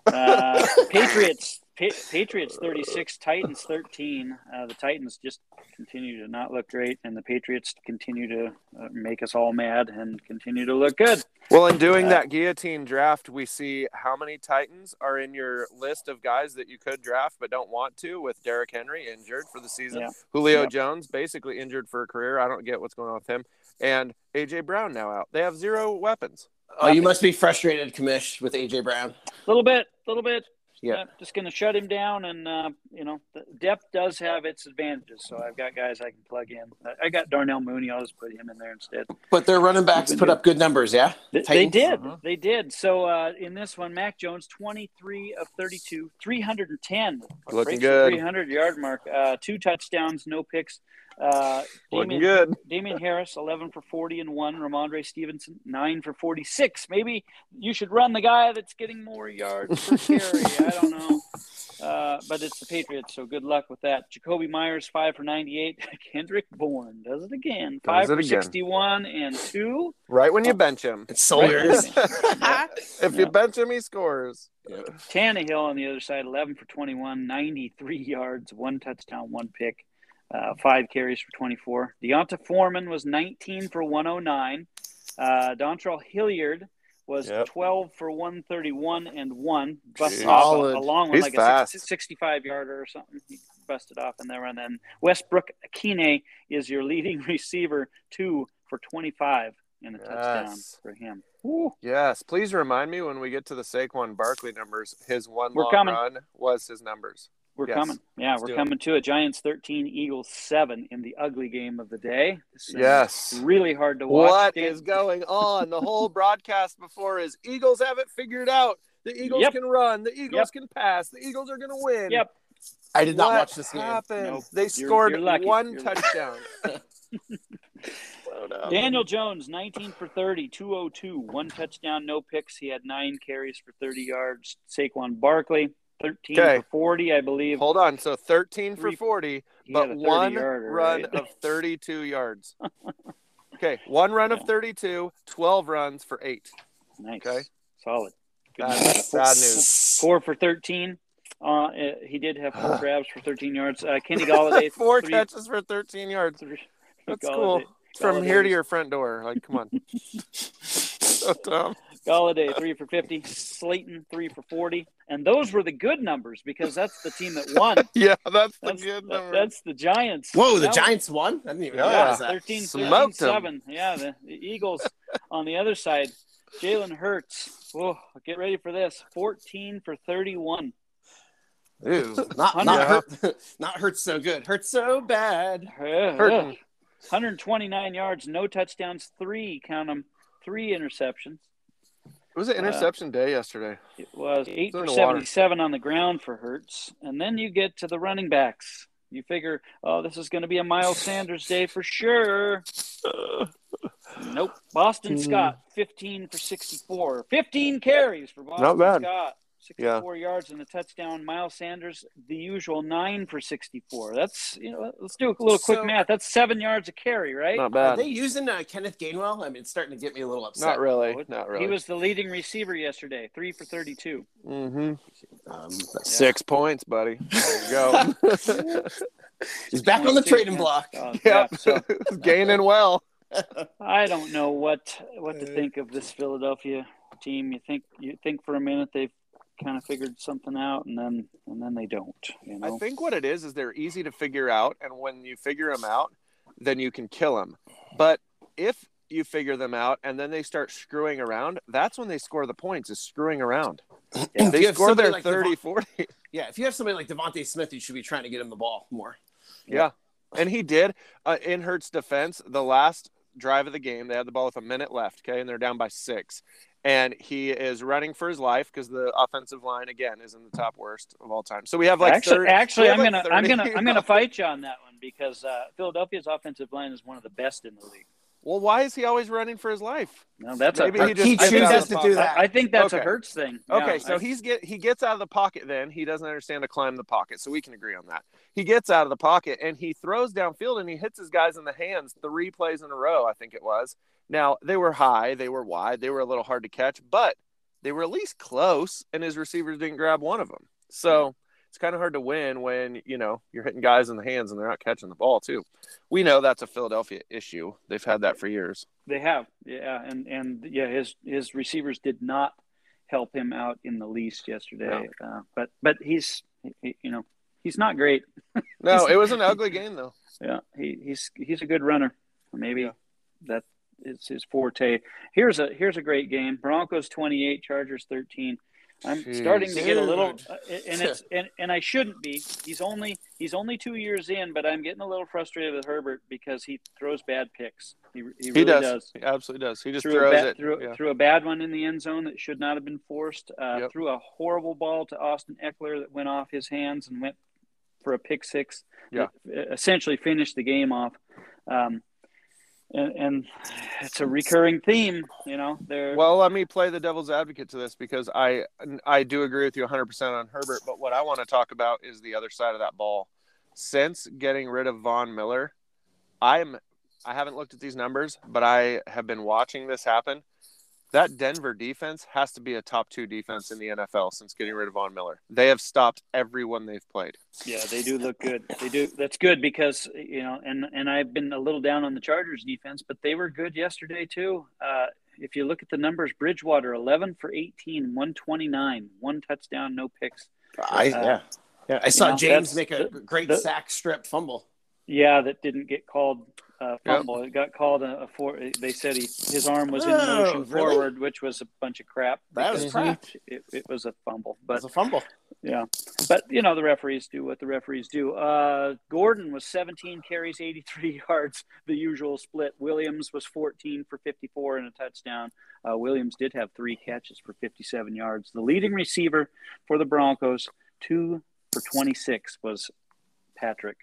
Uh, Patriots, pa- Patriots 36, Titans 13. Uh, the Titans just continue to not look great, and the Patriots continue to uh, make us all mad and continue to look good. Well, in doing Uh, that guillotine draft, we see how many Titans are in your list of guys that you could draft but don't want to, with Derrick Henry injured for the season, Yeah. Julio Yeah. Jones basically injured for a career. I don't get what's going on with him, and AJ Brown now out. They have zero weapons. Oh, you must be frustrated, Commish, with AJ Brown. A little bit, a little bit. Yeah. Uh, just going to shut him down, and uh, you know, the depth does have its advantages. So I've got guys I can plug in. I- I got Darnell Mooney. I'll just put him in there instead. But their running backs put good. up good numbers, yeah. They, they did. Uh-huh. They did. So uh, in this one, Mac Jones, 23 of 32, 310. Looking good. 300 yard mark. Uh, two touchdowns, no picks. Uh, Damian, good. Damien Harris, 11 for 40 and 1. Rhamondre Stevenson, 9 for 46. Maybe you should run the guy that's getting more yards per carry. I don't know. Uh, but it's the Patriots, so good luck with that. Jakobi Meyers, 5 for 98. Kendrick Bourne does it again. 5 it for again. 61 and 2. Right when you bench him. It's soldiers. if you bench him, he scores. Tannehill on the other side, 11 for 21, 93 yards, one touchdown, one pick, uh, five carries for 24. D'Onta Foreman was 19 for 109. Uh, Dontrell Hilliard was Yep. 12 for 131 and one, busted Jeez. off a, Solid. a long one, He's like fast. a 65 yarder or something. He busted off in there. And then Westbrook Akine is your leading receiver, two for 25 in a touchdown Yes. for him. Woo. Yes. Please remind me when we get to the Saquon Barkley numbers, his one We're long coming. run was his numbers. We're Yes. coming. Yeah, Let's we're do it. coming to it. Giants 13, Eagles 7 in the ugly game of the day. This Yes. Really hard to watch. What Dan- is going on? The whole broadcast before is Eagles have it figured out. The Eagles Yep. can run. The Eagles Yep. can pass. The Eagles are going to win. Yep. I did not watch this game. happened? Nope. They You're- scored you're one You're- touchdown. Daniel Jones, 19 for 30, 202, one touchdown, no picks. He had nine carries for 30 yards. Saquon Barkley, 13 Okay. for 40, I believe. Hold on. So 13 for 40, He but one yarder, run right? of 32 yards. Okay. One run of Yeah. 32, 12 runs for eight. Nice. Okay. Solid. Bad, bad news. Four for 13. Uh, uh, he did have four grabs for 13 yards. Uh, Kenny Golladay, Four three, catches for 13 yards. three- That's Golladay- cool. It's from here to your front door. Like, come on. so dumb. Golladay three for fifty, Slayton three for forty, and those were the good numbers because that's the team that won. Yeah, that's the That's, good number. that's the Giants. Whoa, the That was- Giants won? I didn't even Yeah. realize that. 13, Smoked 'em. 7. Yeah, the, the Eagles on the other side. Jalen Hurts. Whoa, get ready for this. 14 for 31. Ew, not not hurt, not hurts so good. Hurt so bad. Ugh. Hurting. 129 yards, no touchdowns, three, count them, three interceptions. It was an interception day yesterday. It was eight for 77 on the ground for Hurts. And then you get to the running backs. You figure, oh, this is going to be a Miles Sanders day for sure. Nope. Boston Hmm. Scott, 15 for 64. 15 carries for Boston Not bad. Scott. 64 yards and a touchdown. Miles Sanders, the usual 9 for 64. That's, you know, let's do a little quick So- math. That's seven yards a carry, right? Not bad. Are they using uh, Kenneth Gainwell? I mean, it's starting to get me a little upset. Not really. Not really. He was the leading receiver yesterday, 3 for 32. Mm-hmm. Um, Six points, buddy. There you go. he's back on the trading Yeah. block. Uh, yeah, yep. so Gaining well. I don't know what what to Uh, think of this Philadelphia team. You think you think for a minute they've kind of figured something out, and then and then they don't. You know? I think what it is is they're easy to figure out, and when you figure them out, then you can kill them. But if you figure them out and then they start screwing around, that's when they score the points. Is screwing around. If They score their like 30, Devon- 40. yeah, if you have somebody like DeVonta Smith, you should be trying to get him the ball more. Yeah. And he did. Uh, in Hurts' defense, the last drive of the game, they had the ball with a minute left, okay, and they're down by six. And he is running for his life because the offensive line again is in the top worst of all time. So we have like actually, 30 actually, I'm have gonna like I'm gonna I'm gonna fight you on that one because uh, Philadelphia's offensive line is one of the best in the league. Well, why is he always running for his life? No, that's Maybe a he just he chooses to do that. I, I think that's a Okay. Hurts thing. Okay, Yeah, so I- he's get he gets out of the pocket. Then he doesn't understand to climb the pocket, so we can agree on that. He gets out of the pocket and he throws downfield and he hits his guys in the hands three plays in a row. I think it was. Now they were high, they were wide, they were a little hard to catch, but they were at least close, and his receivers didn't grab one of them. So it's kind of hard to win when you know you're hitting guys in the hands and they're not catching the ball too. We know that's a Philadelphia issue. They've had that for years. They have, yeah, and and yeah, his his receivers did not help him out in the least yesterday. Uh, but but he's he, you know he's not great. No, it was an ugly game though. Yeah, he, he's he's a good runner. Maybe Yeah. that is his forte. Here's a here's a great game. Broncos twenty eight, Chargers thirteen. I'm Jeez. starting to get a little, uh, and it's and, and I shouldn't be. He's only he's only two years in, but I'm getting a little frustrated with Herbert because he throws bad picks. He he really He does. does. He absolutely does. He just threw a, throws bad, it. threw, yeah. threw a bad one in the end zone that should not have been forced. Uh, Yep. Threw a horrible ball to Austin Ekeler that went off his hands and went for a pick six. Yeah. essentially finished the game off. Um, and, and it's a recurring theme, you know. They're Well, let me play the devil's advocate to this because I I do agree with you 100% on Herbert, but what I want to talk about is the other side of that ball. Since getting rid of Von Miller, I'm I haven't looked at these numbers, but I have been watching this happen. That Denver defense has to be a top 2 defense in the NFL since getting rid of Von Miller. They have stopped everyone they've played. Yeah, they do look good. They do. That's good because you know, and and I've been a little down on the Chargers defense, but they were good yesterday too. Uh, if you look at the numbers, Bridgewater 11 for 18, 129, one touchdown, no picks. I, Uh, yeah. Yeah, I saw know, James make a the- great the- sack strip fumble. Yeah, that didn't get called uh, Yep. fumble. It got called a, a for. They said he his arm was in Oh, motion really? forward, which was a bunch of crap. That was crap. It, it was a fumble, It was a fumble. Yeah, but you know the referees do what the referees do. Uh, Gordon was 17 carries, 83 yards, the usual split. Williams was 14 for 54 and a touchdown. Uh, Williams did have three catches for 57 yards. The leading receiver for the Broncos, two for 26, was Patrick.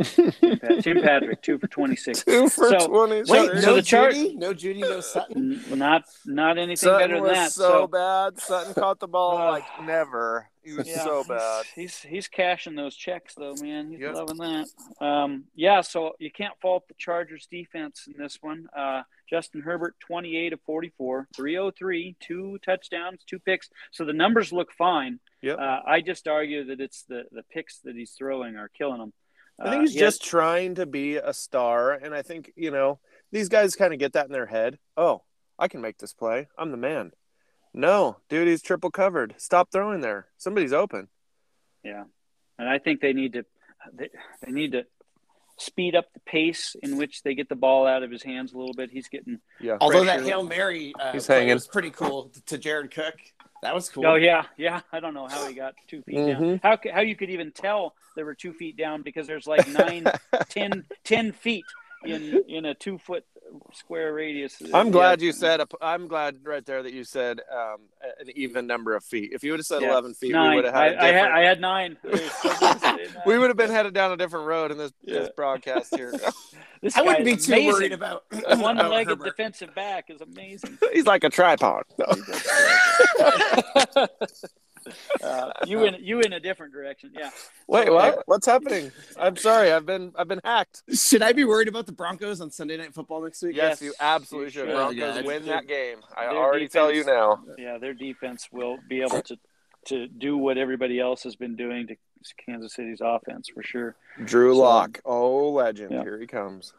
Tim, Patrick, two for 26. Two for So- 20. Wait, So no the Char- Jeudy? No Jeudy, no Sutton? Not not anything Sutton better than that. so, bad. Sutton caught the ball Uh, like never. He was Yeah, so bad. He's he's cashing those checks though, man. He's Yep. loving that. Um, yeah, so you can't fault the Chargers defense in this one. Uh, Justin Herbert, 28 of 44, 303, two touchdowns, two picks. So the numbers look fine. Yep. Uh, I just argue that it's the the picks that he's throwing are killing him. I think Uh, he's he has- just trying to be a star, and I think you know these guys kind of get that in their head. Oh, I can make this play. I'm the man. No, dude, he's triple covered. Stop throwing there. Somebody's open. Yeah, and I think they need to they, they need to speed up the pace in which they get the ball out of his hands a little bit. He's getting Yeah. Although that Hail Mary uh, He's hanging. was pretty cool to Jared Cook. That was cool. Oh yeah, yeah. I don't know how he got two feet down. Mhm. How how you could even tell there were two feet down because there's like nine, ten, ten feet in in a two foot square radius. I'm glad Yeah. you said. I'm glad right there that you said um, an even number of feet. If you would have said Yeah. 11 feet, we would have had a I different. I had nine. I was so gonna say nine. we would have been headed down a different road in this, this broadcast here. This I wouldn't be too amazing. worried about one-legged Herbert. defensive back is amazing. He's like a tripod. Uh, you uh, in you in a different direction. Yeah. Wait, what? Uh, What's happening? I'm sorry. I've been I've been hacked. Should I be worried about the Broncos on Sunday Night Football next week? Yes, Yes, you absolutely you should. should. Broncos Yeah, win that game. I their already tell you now. Yeah, their defense will be able to to do what everybody else has been doing to Kansas City's offense for sure. Drew So- Lock, um, oh legend, Yeah. here he comes.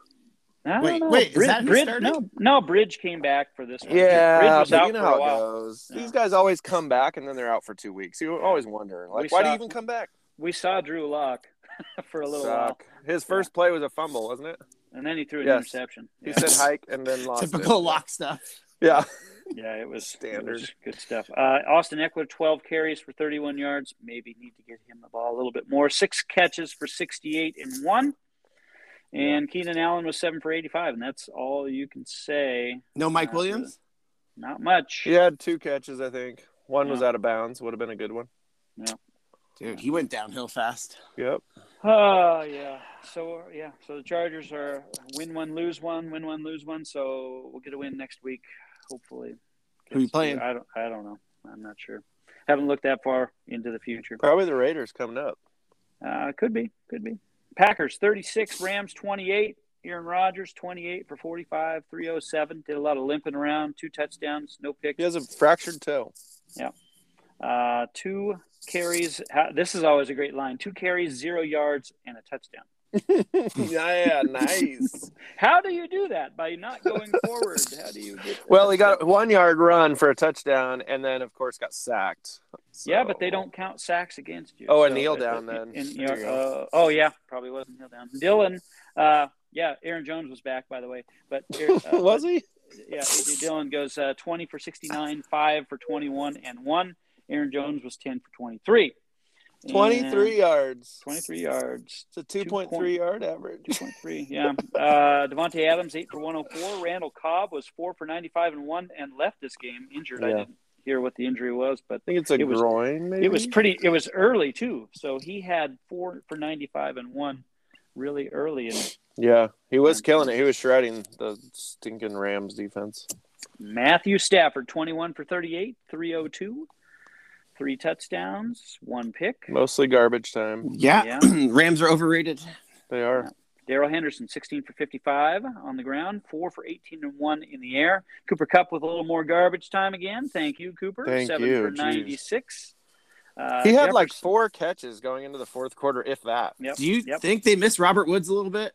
I don't Wait, know. wait, is Brid- that who Brid- started? no, no, Bridge came back for this one. Bridge Yeah, was out you know for how a it while. goes. Yeah. These guys always come back and then they're out for two weeks. You always wonder, like, We why do saw- you even come back? We saw Drew Lock for a little while, His first play was a fumble, wasn't it? and then he threw an Yes. interception. He Yeah. said hike and then lost Typical it. lock stuff. Yeah, Yeah, it was Standard. it was good stuff. Uh, Austin Ekeler, 12 carries for 31 yards. Maybe need to get him the ball a little bit more. Six catches for 68 and one. And Keenan Allen was seven for 85, and that's all you can say. No Mike Uh, Williams? Not much. he had two catches, I think. One was out of bounds. Would have been a good one. Yeah. Dude, he went downhill fast. Yep. Oh yeah. So yeah. So the Chargers are win one, lose one, win one, lose one. So we'll get a win next week, hopefully. Who you playing? I don't. I don't know. I'm not sure. Haven't looked that far into the future. Probably the Raiders coming up. Uh, could be. Could be. Packers 36, Rams 28. Aaron Rodgers 28 for 45, 307. Did a lot of limping around, two touchdowns, no picks. He has a fractured toe. Uh, two carries. This is always a great line. Two carries, zero yards, and a touchdown. yeah, nice. How do you do that? By not going forward. How do you get? Well, he got one yard run for a touchdown, and then of course got sacked. Yeah, but they don't count sacks against you. Oh, a kneel down if- then. and, you There know, you go. uh, oh yeah, probably wasn't kneel down. Dillon. Uh, yeah, Aaron Jones was back by the way, but uh, was he? yeah, Dillon goes uh, 20 for 69, 5 for 21, and 1. Aaron Jones was 10 for 23. And 23 yards. 23 yards. It's a 2.3 yard average. 2.3, yeah. Uh, Davante Adams, 8 for 104. Randall Cobb was 4 for 95 and 1 and left this game injured. I didn't hear what the injury was, but I think it's a It was- groin, maybe. it was pretty, it was early too. So he had 4 for 95 and 1 really early. And Yeah, he was killing it. He was shredding the stinking Rams defense. Matthew Stafford, 21 for 38, 302. Three touchdowns, one pick. Mostly garbage time. Yeah. Rams are overrated. They are. Darrell Henderson, 16 for 55 on the ground, 4 for 18 and 1 in the air. Cooper Kupp with a little more garbage time again. Thank you, Cooper. Thank 7 you, for 96. Uh, He had like four catches going into the fourth quarter, if that. Yep. Do you Yep. think they miss Robert Woods a little bit?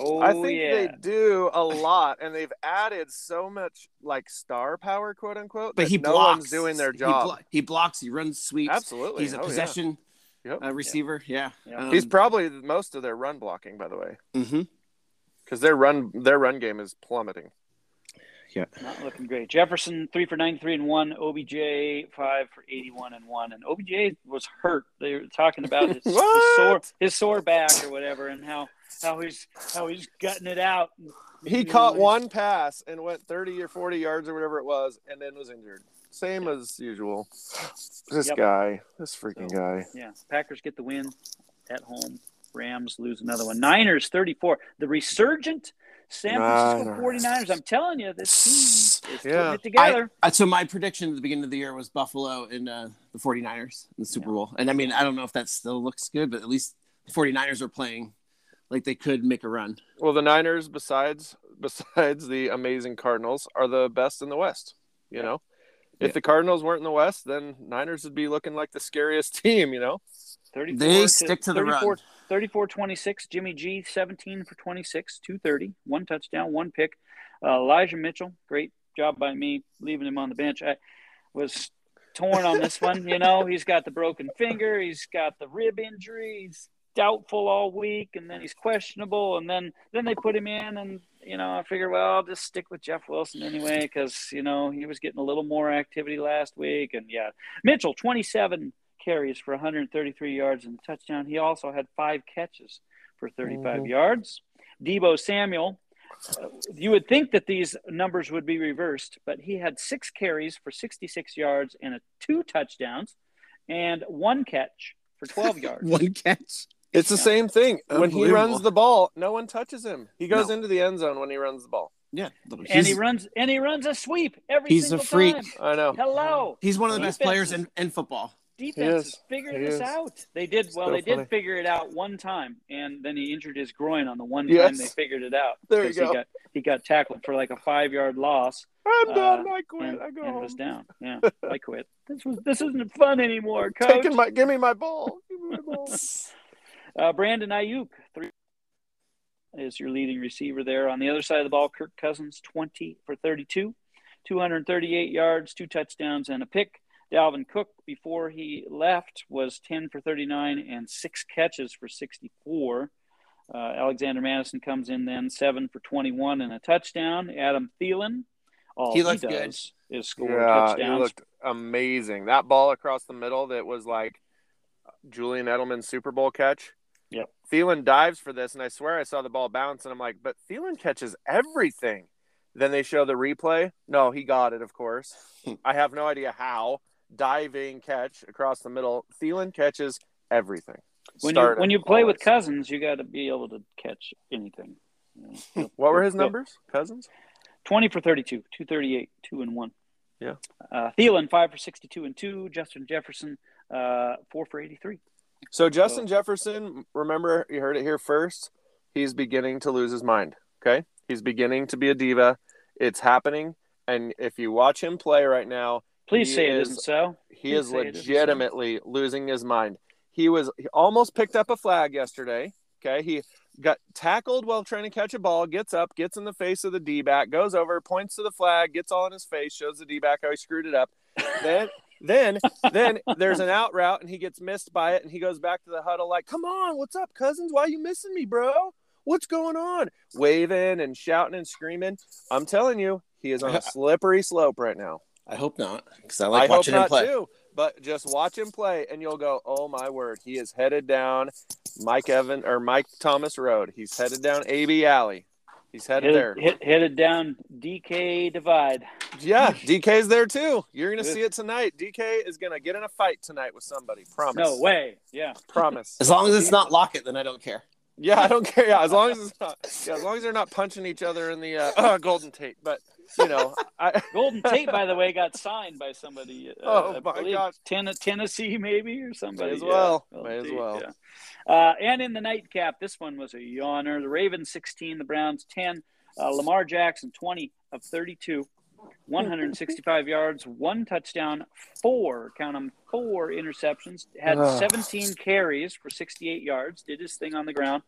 Oh, I think yeah. they do a lot, and they've added so much like star power, quote unquote. But that he no blocks. one's doing their He, job. blo- he blocks. He runs sweeps. Absolutely, He's a Oh, yeah. possession Yep. uh, receiver. Yeah. Yeah. Um, He's probably most of their run blocking, by the way, mhm. because their run their run game is plummeting. Not looking great. Jefferson, 3 for 93 and 1. OBJ, 5 for 81 and 1. And OBJ was hurt. They were talking about his, his, sore, his sore back or whatever and how, how, he's, how he's gutting it out. He You caught he's- one pass and went 30 or 40 yards or whatever it was, and then was injured. Same as usual. This Yep. guy, this freaking So- guy. Yeah, Packers get the win at home. Rams lose another one. Niners 34. The resurgent San Francisco Niners. 49ers. I'm telling you, this team is Yeah. putting it together. I, so my prediction at the beginning of the year was Buffalo and uh, the 49ers in the Super Bowl. And I mean, I don't know if that still looks good, but at least the 49ers are playing like they could make a run. Well, the Niners, besides besides the amazing Cardinals, are the best in the West. You Yeah. know, if Yeah. the Cardinals weren't in the West, then Niners would be looking like the scariest team. You know, 34 They stick to the 34, run. 34 26. Jimmy G, 17 for 26, 230, one touchdown, one pick. Uh, Elijah Mitchell, great job by me leaving him on the bench. I was torn on this one. You know, he's got the broken finger, he's got the rib injury, he's doubtful all week, and then he's questionable, and then then they put him in, and you know, I figured, well, I'll just stick with Jeff Wilson anyway because you know he was getting a little more activity last week, and yeah, Mitchell, 27 carries for 133 yards and a touchdown. He also had five catches for 35 Mhm. yards. Deebo Samuel, uh, you would think that these numbers would be reversed, but he had six carries for 66 yards and a, two touchdowns and one catch for 12 yards. One catch. it's the Yeah. same thing. When he runs the ball, no one touches him. He goes No. into the end zone when he runs the ball. Yeah. and He's, he runs and he runs a sweep every He's a freak. time. I know. Hello. he's one of the best players in, in football. Defenses is. figured He this is. out. They did well. So they funny. did figure it out one time, and then he injured his groin on the one Yes. time they figured it out. There you go. He got, he got tackled for like a five yard loss I'm Uh, done. I quit. and, I go and home. was down. Yeah, I quit. This was this isn't fun anymore, coach. Taking my, give me my ball. Give me my ball. Uh, Brandon Aiyuk three is your leading receiver there. On the other side of the ball, Kirk Cousins twenty for thirty-two, two hundred thirty-eight yards, two touchdowns, and a pick. Dalvin Cook, before he left, was 10 for 39 and six catches for 64. Uh, Alexander Mattison comes in then, seven for 21 and a touchdown. Adam Thielen, all He he, looked good. does is score yeah, he looked amazing. That ball across the middle that was like Julian Edelman's Super Bowl catch. Yep. Thielen dives for this, and I swear I saw the ball bounce, and I'm like, but Thielen catches everything. Then they show the replay. No, he got it, of course. I have no idea how. Diving catch across the middle. Thielen catches everything. when you when you play with. Cousins, you got to be able to catch anything. You know, What were his numbers? Cousins? 20 for 32, 238, 2 and 1. Yeah. Uh, Thielen, 5 for 62 and 2. Justin Jefferson, uh, 4 for 83. So Justin Jefferson, remember you heard it here first. He's beginning to lose his mind. Okay, he's beginning to be a diva. It's happening, and if you watch him play right now, Please He say it isn't so. he Please is isn't so. legitimately losing his mind. He was he almost picked up a flag yesterday. Okay, he got tackled while trying to catch a ball. Gets up, gets in the face of the D back, goes over, points to the flag, gets all in his face, shows the D back how he screwed it up. Then, then, then there's an out route and he gets missed by it, and he goes back to the huddle like, "Come on, what's up, Cousins? Why are you missing me, bro? What's going on?" Waving and shouting and screaming. I'm telling you, he is on a slippery slope right now. I hope not, because I like I hope watching him not play. too. But just watch him play, and you'll go, "Oh my word, he is headed down Mike Evan or Mike Thomas Road. He's headed down AB Alley. He's headed there. Hit, hit, headed down DK Divide. Yeah, DK's there too. You're gonna see it tonight. DK is gonna get in a fight tonight with somebody. Promise. No way. Yeah. Promise. As long as it's not Lockett, then I don't care. Yeah, I don't care. Yeah, as long as it's not. Yeah, as long as they're not punching each other in the uh, Golden Tate. But you know, I. Golden Tate, by the way, got signed by somebody. Uh, Oh, I my gosh. Ten- Tennessee, maybe, or somebody. May as well. Golden May as well. yeah. Uh, and in the nightcap, this one was a yawner. The Ravens 16, the Browns 10. Uh, Lamar Jackson 20 of 32, 165 yards, one touchdown, four, count them, four interceptions. Had Ugh. 17 carries for 68 yards. Did his thing on the ground.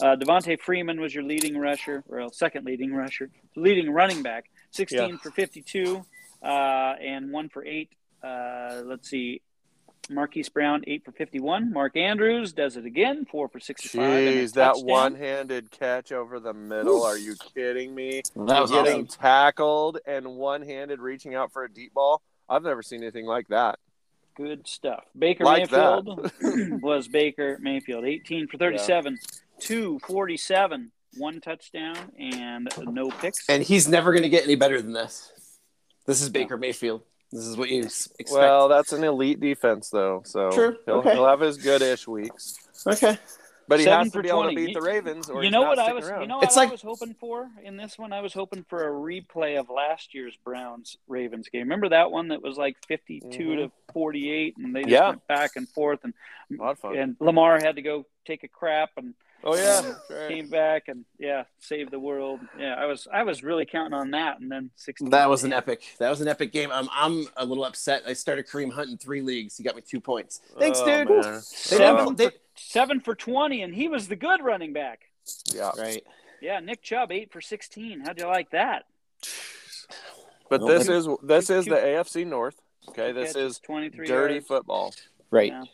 Uh, Devonta Freeman was your leading rusher, or second leading rusher, leading running back. 16 Yeah. for 52, uh, and one for eight. Uh, let's see. Marquise Brown, eight for 51. Mark Andrews does it again, four for 65. and a Jeez, that one-handed catch over the middle. Are you kidding me? That was getting awesome. tackled and one-handed reaching out for a deep ball. I've never seen anything like that. Good stuff. Baker Like Mayfield was Baker Mayfield, 18 for 37, 247, one touchdown, and no picks. And he's never going to get any better than this. This is Baker Mayfield. This is what you expect. Well, that's an elite defense, though. So True. He'll, Okay. he'll have his good-ish weeks, okay. but he Seven has to for be able to beat the Ravens. Or you know what I sticking was around. you know what It's I like- was hoping for in this one? I was hoping for a replay of last year's Browns Ravens game. Remember that one that was like 52 mm-hmm. to 48 and they just Yeah. went back and forth and a lot of fun. and Lamar had to go take a crap and oh yeah, right. came back and yeah, saved the world. Yeah, I was I was really counting on that and then 16 That was an epic. That was an epic game. I'm, I'm a little upset. I started Kareem Hunt in three leagues. He got me two points. Thanks, Oh, dude. man. They Seven never, they, 7 for 20 and he was the good running back. Yeah, right. Yeah, Nick Chubb 8 for 16. How'd you like that? but Well, this maybe- is this is two- the AFC North. Okay, this is 23 dirty yards. football. Right. Yeah.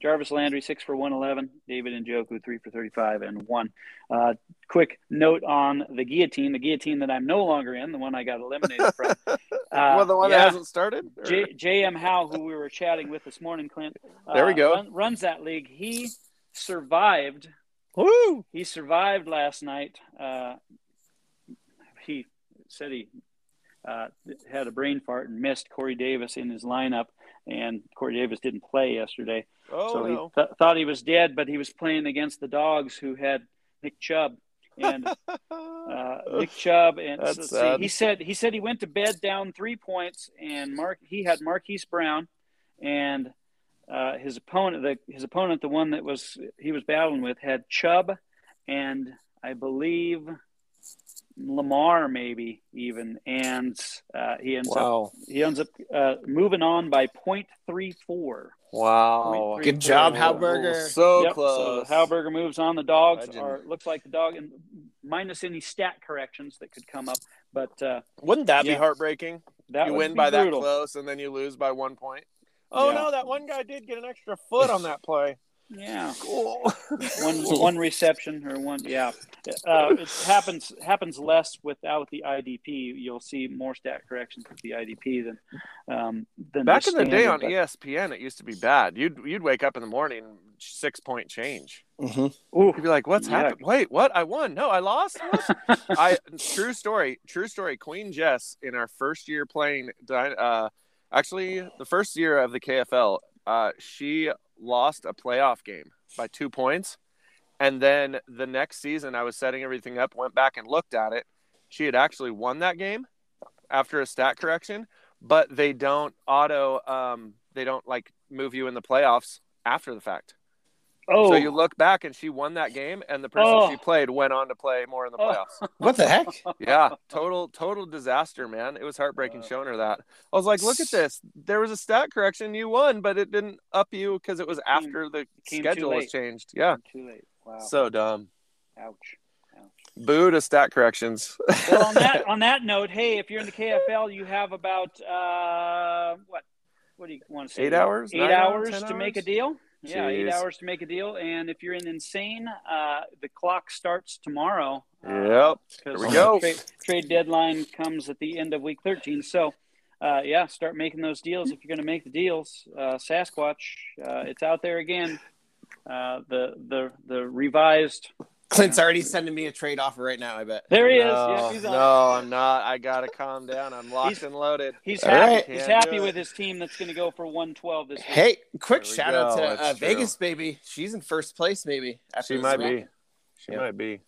Jarvis Landry, six for 111. David and Njoku, three for 35 and one. Uh, quick note on the guillotine, the guillotine that I'm no longer in, the one I got eliminated from. Uh, well, the one yeah, that hasn't started. J- JM Howe, who we were chatting with this morning, Clint. uh, There we go. run- runs that league. He survived. Woo! He survived last night. Uh, he said he uh, had a brain fart and missed Corey Davis in his lineup, and Corey Davis didn't play yesterday. Oh so he th- thought he was dead, but he was playing against the dogs who had Nick Chubb. And uh, Nick Chubb, and let's see, he said he said he went to bed down three points, and Mark he had Marquise Brown, and uh, his opponent, the his opponent, the one that was he was battling with, had Chubb, and I believe Lamar maybe even, and uh, he ends up he ends up uh, moving on by point three four. Wow. Point Good job, Halberger. So Yep, close. So Halberger moves on. The dogs Legend. are looks like the dog, and minus any stat corrections that could come up. But uh, Wouldn't that Yeah. be heartbreaking? that you win by brutal. that close and then you lose by one point. Oh Yeah. no, that one guy did get an extra foot on that play. Yeah, Cool. one one reception or one. Yeah, uh, it happens happens less without the IDP. You'll see more stat corrections with the IDP than um, than Back in the the day on standard, ESPN, it used to be bad. You'd you'd wake up in the morning, six point change. Mm-hmm. Ooh, You'd be like, "What's Yuck. happened? Wait, what? I won? No, I lost. I true story. True story. Queen Jess in our first year playing, uh, actually the first year of the KFL, uh, she lost a playoff game by two points. And then the next season, I was setting everything up, went back and looked at it. She had actually won that game after a stat correction, but they don't auto, um, they don't like move you in the playoffs after the fact. Oh, So you look back and she won that game, and the person Oh. she played went on to play more in the Oh. playoffs. What the heck? yeah, total total disaster, man. It was heartbreaking showing her that. I was like, look at this. There was a stat correction, you won, but it didn't up you because it was after the schedule was changed. Yeah, too late. Wow. so dumb. Ouch. Ouch. Boo to stat corrections. Well, on that on that note, hey, if you're in the KFL, you have about uh, what? What do you want to say? Eight hours? Eight hours? hours Ten to make a deal. Yeah, eight hours to make a deal. And if you're in insane, uh, the clock starts tomorrow. uh, Yep. because Here we go. Trade, trade deadline comes at the end of week 13. So, uh, yeah, start making those deals if you're going to make the deals. Uh, Sasquatch, uh, it's out there again. Uh, the the the revised. Clint's already sending me a trade offer right now. I bet. There he is. no, Yeah, he's on. no, I'm not. I gotta calm down. I'm locked He's- and loaded. He's All happy. right. He's happy with his team that's going to go for 112 this week. Hey, quick There we shout out to uh, Vegas, baby. She's in first place, maybe. after She might week. be. She Yeah. might be.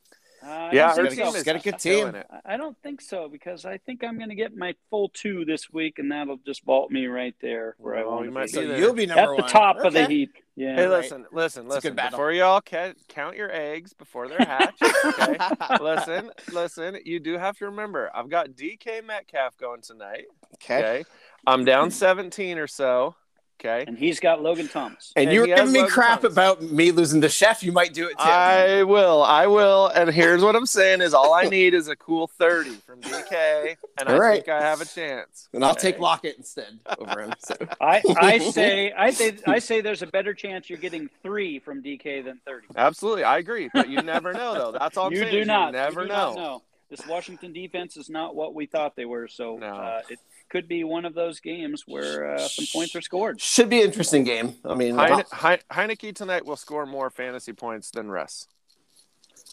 Uh, I Yeah, don't her think team so. is got a good team. I don't think so because I think I'm going to get my full two this week, and that'll just vault me right there where I want to be. So you'll be number At the one. top of the Okay. heap. Yeah. Hey, right. listen, listen, It's listen. Before y'all ca- count your eggs before they're hatched, okay? listen, listen. You do have to remember, I've got DK Metcalf going tonight. Okay. Okay, I'm down 17 or so. Okay, And he's got Logan Thomas. And And you were giving me Logan crap Thomas. about me losing the chef. You might do it too. I will, I will. And here's what I'm saying: is all I need is a cool 30 from DK, and I All right. think I have a chance. and I'll Okay? take Lockett instead over him. So. I, I say I say I say there's a better chance you're getting three from DK than 30. Absolutely, I agree. But you never know, though. That's all I'm you saying. do not. You never you do know. not know. This Washington defense is not what we thought they were. So No. uh, it could be one of those games where uh, some points are scored. Should be an interesting game. I mean, Heine- Heine- Heinicke tonight will score more fantasy points than Russ.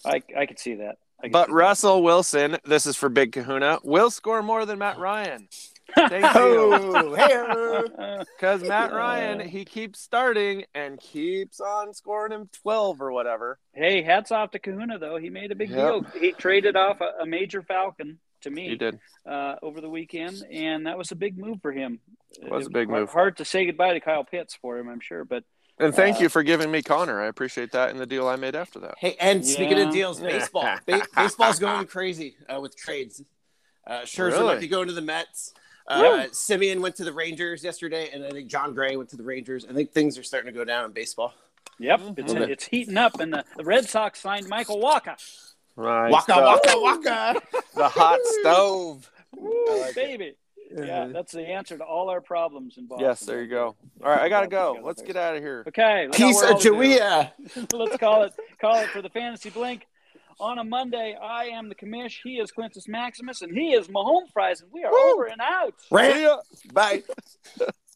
I I could see that. I could But see that. Russell Wilson, this is for Big Kahuna, will score more than Matt Ryan. Thank you. oh, hey, Because Matt Ryan, he keeps starting and keeps on scoring him 12 or whatever. hey, hats off to Kahuna though. He made a big Yep. deal. He traded off a, a major Falcon to me. He did. uh, over the weekend, and that was a big move for him. It was a big move. Hard to say goodbye to Kyle Pitts for him, I'm sure, but And thank Uh, you for giving me Connor. I appreciate that and the deal I made after that. Hey, and speaking of deals, baseball. Ba- baseball's going crazy uh, with trades. Uh, Scherzer Really? might be going to the Mets. Uh, Semien went to the Rangers yesterday, and I think Jon Gray went to the Rangers. I think things are starting to go down in baseball. yep, Mm-hmm. it's, Mhm. heating up. And the, the Red Sox signed Michael Wacha. Right. Waka, waka, waka. The hot stove. Woo, like it. baby. Yeah, that's the answer to all our problems in Boston. Yes, there you go. All right, I got to go. Let's get out of here. Okay, let's, Piece of Jawea. let's call it call it for the fantasy blink. On a Monday, I am the commish. He is Quintus Maximus, and he is Mahomes Fries, and we are Woo. over and out. Right? Bye.